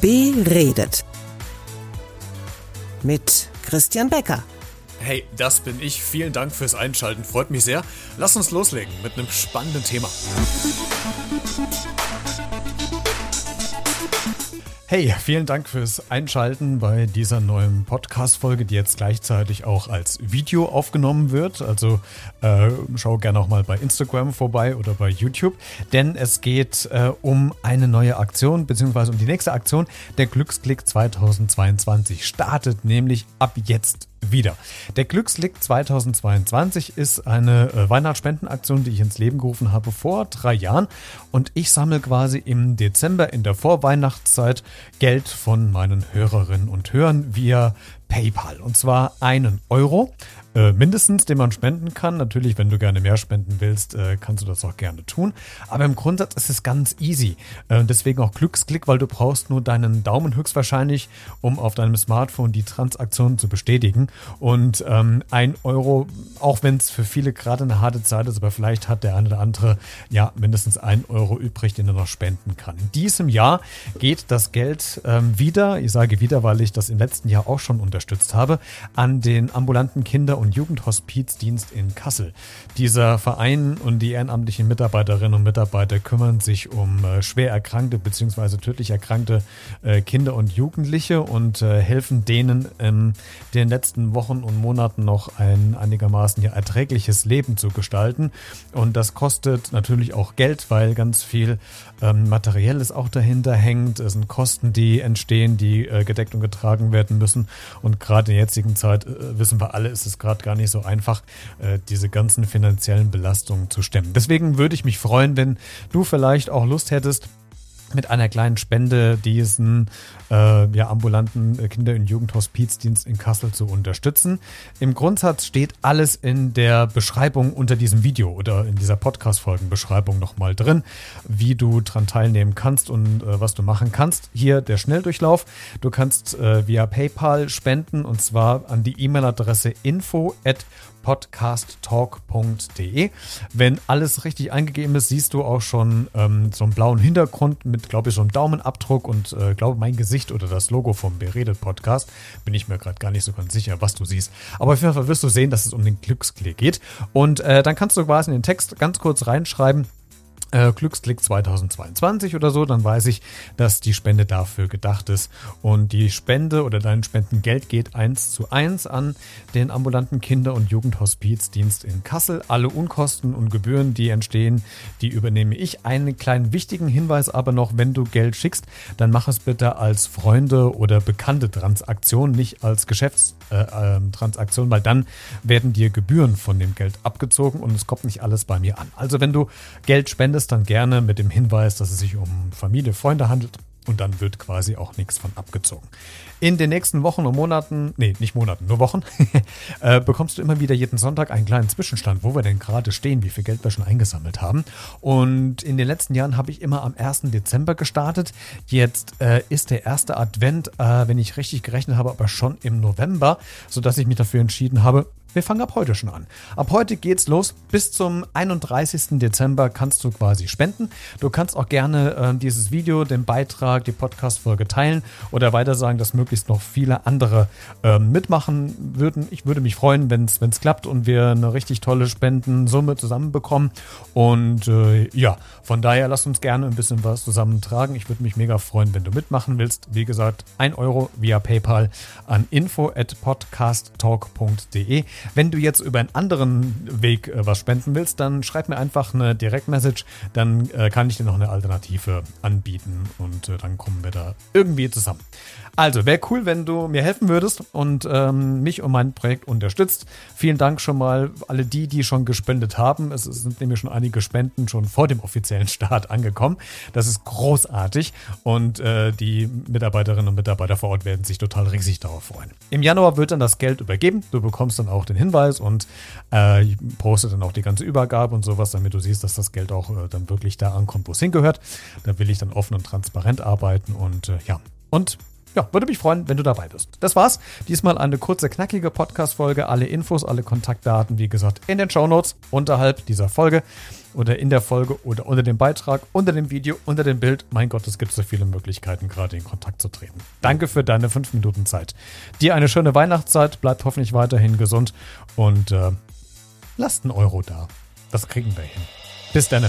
Beredet. Mit Christian Becker. Hey, das bin ich. Vielen Dank fürs Einschalten. Freut mich sehr. Lass uns loslegen mit einem spannenden Thema. Hey, vielen Dank fürs Einschalten bei dieser neuen Podcast-Folge, die jetzt gleichzeitig auch als Video aufgenommen wird. Also äh, schau gerne auch mal bei Instagram vorbei oder bei YouTube, denn es geht äh, um eine neue Aktion, beziehungsweise um die nächste Aktion. Der Glücksklick 2022 startet nämlich ab jetzt wieder. Der Glücksklick 2022 ist eine äh, Weihnachtsspendenaktion, die ich ins Leben gerufen habe vor drei Jahren. Und ich sammle quasi im Dezember in der Vorweihnachtszeit Geld von meinen Hörerinnen und Hörern via PayPal. Und zwar einen Euro. Äh, mindestens, den man spenden kann. Natürlich, wenn du gerne mehr spenden willst, äh, kannst du das auch gerne tun. Aber im Grundsatz ist es ganz easy. Äh, deswegen auch Glücksklick, weil du brauchst nur deinen Daumen höchstwahrscheinlich, um auf deinem Smartphone die Transaktion zu bestätigen. Und ähm, ein Euro, auch wenn es für viele gerade eine harte Zeit ist, aber vielleicht hat der eine oder andere ja mindestens ein Euro übrig, den er noch spenden kann. In diesem Jahr geht das Geld ähm, wieder, ich sage wieder, weil ich das im letzten Jahr auch schon unterstützt habe, an den ambulanten Kinder- und Jugendhospizdienst in Kassel. Dieser Verein und die ehrenamtlichen Mitarbeiterinnen und Mitarbeiter kümmern sich um äh, schwer erkrankte bzw. tödlich erkrankte äh, Kinder und Jugendliche und äh, helfen denen in den letzten Wochen und Monaten noch ein einigermaßen ja, erträgliches Leben zu gestalten. Und das kostet natürlich auch Geld, weil ganz viel ähm, Materielles auch dahinter hängt. Es sind Kosten, die entstehen, die gedeckt und getragen werden müssen. Und gerade in der jetzigen Zeit äh, wissen wir alle, ist es gerade gar nicht so einfach, äh, diese ganzen finanziellen Belastungen zu stemmen. Deswegen würde ich mich freuen, wenn du vielleicht auch Lust hättest, mit einer kleinen Spende diesen äh, ja, ambulanten Kinder- und Jugendhospizdienst in Kassel zu unterstützen. Im Grundsatz steht alles in der Beschreibung unter diesem Video oder in dieser Podcast-Folgenbeschreibung nochmal drin, wie du dran teilnehmen kannst und äh, was du machen kannst. Hier der Schnelldurchlauf. Du kannst äh, via PayPal spenden und zwar an die E-Mail-Adresse info podcasttalk.de. Wenn alles richtig eingegeben ist, siehst du auch schon ähm, so einen blauen Hintergrund mit, glaube ich, so einem Daumenabdruck und äh, glaube mein Gesicht oder das Logo vom Beredet Podcast. Bin ich mir gerade gar nicht so ganz sicher, was du siehst. Aber auf jeden Fall wirst du sehen, dass es um den Glücksklick geht. Und äh, dann kannst du quasi in den Text ganz kurz reinschreiben, äh, Glücksklick 2022 oder so, dann weiß ich, dass die Spende dafür gedacht ist. Und die Spende oder dein Spendengeld geht eins zu eins an den ambulanten Kinder- und Jugendhospizdienst in Kassel. Alle Unkosten und Gebühren, die entstehen, die übernehme ich. Einen kleinen wichtigen Hinweis aber noch, wenn du Geld schickst, dann mach es bitte als Freunde oder bekannte Transaktion, nicht als Geschäftstransaktion, äh, äh, weil dann werden dir Gebühren von dem Geld abgezogen und es kommt nicht alles bei mir an. Also wenn du Geld spendest, dann gerne mit dem Hinweis, dass es sich um Familie, Freunde handelt und dann wird quasi auch nichts von abgezogen. In den nächsten Wochen und Monaten, nee, nicht Monaten, nur Wochen, äh, bekommst du immer wieder jeden Sonntag einen kleinen Zwischenstand, wo wir denn gerade stehen, wie viel Geld wir schon eingesammelt haben. Und in den letzten Jahren habe ich immer am 1. Dezember gestartet. Jetzt äh, ist der erste Advent, äh, wenn ich richtig gerechnet habe, aber schon im November, sodass ich mich dafür entschieden habe, wir fangen ab heute schon an. Ab heute geht's los. Bis zum 31. Dezember kannst du quasi spenden. Du kannst auch gerne äh, dieses Video, den Beitrag, die Podcast-Folge teilen oder weiter sagen, dass möglichst noch viele andere äh, mitmachen würden. Ich würde mich freuen, wenn es klappt und wir eine richtig tolle Spendensumme zusammenbekommen. Und äh, ja, von daher lass uns gerne ein bisschen was zusammentragen. Ich würde mich mega freuen, wenn du mitmachen willst. Wie gesagt, 1 Euro via PayPal an info at podcasttalk.de. Wenn du jetzt über einen anderen Weg äh, was spenden willst, dann schreib mir einfach eine Direktmessage, dann äh, kann ich dir noch eine Alternative anbieten und äh, dann kommen wir da irgendwie zusammen. Also, wäre cool, wenn du mir helfen würdest und ähm, mich und mein Projekt unterstützt. Vielen Dank schon mal alle die, die schon gespendet haben. Es sind nämlich schon einige Spenden schon vor dem offiziellen Start angekommen. Das ist großartig und äh, die Mitarbeiterinnen und Mitarbeiter vor Ort werden sich total riesig darauf freuen. Im Januar wird dann das Geld übergeben. Du bekommst dann auch den Hinweis und äh, poste dann auch die ganze Übergabe und sowas, damit du siehst, dass das Geld auch äh, dann wirklich da ankommt, wo es hingehört. Da will ich dann offen und transparent arbeiten und äh, ja. Und ja, würde mich freuen, wenn du dabei bist. Das war's. Diesmal eine kurze, knackige Podcast-Folge. Alle Infos, alle Kontaktdaten, wie gesagt, in den Show Notes unterhalb dieser Folge oder in der Folge oder unter dem Beitrag, unter dem Video, unter dem Bild. Mein Gott, es gibt so viele Möglichkeiten, gerade in Kontakt zu treten. Danke für deine fünf Minuten Zeit. Dir eine schöne Weihnachtszeit, bleibt hoffentlich weiterhin gesund und äh, lasst einen Euro da. Das kriegen wir hin. Bis dann.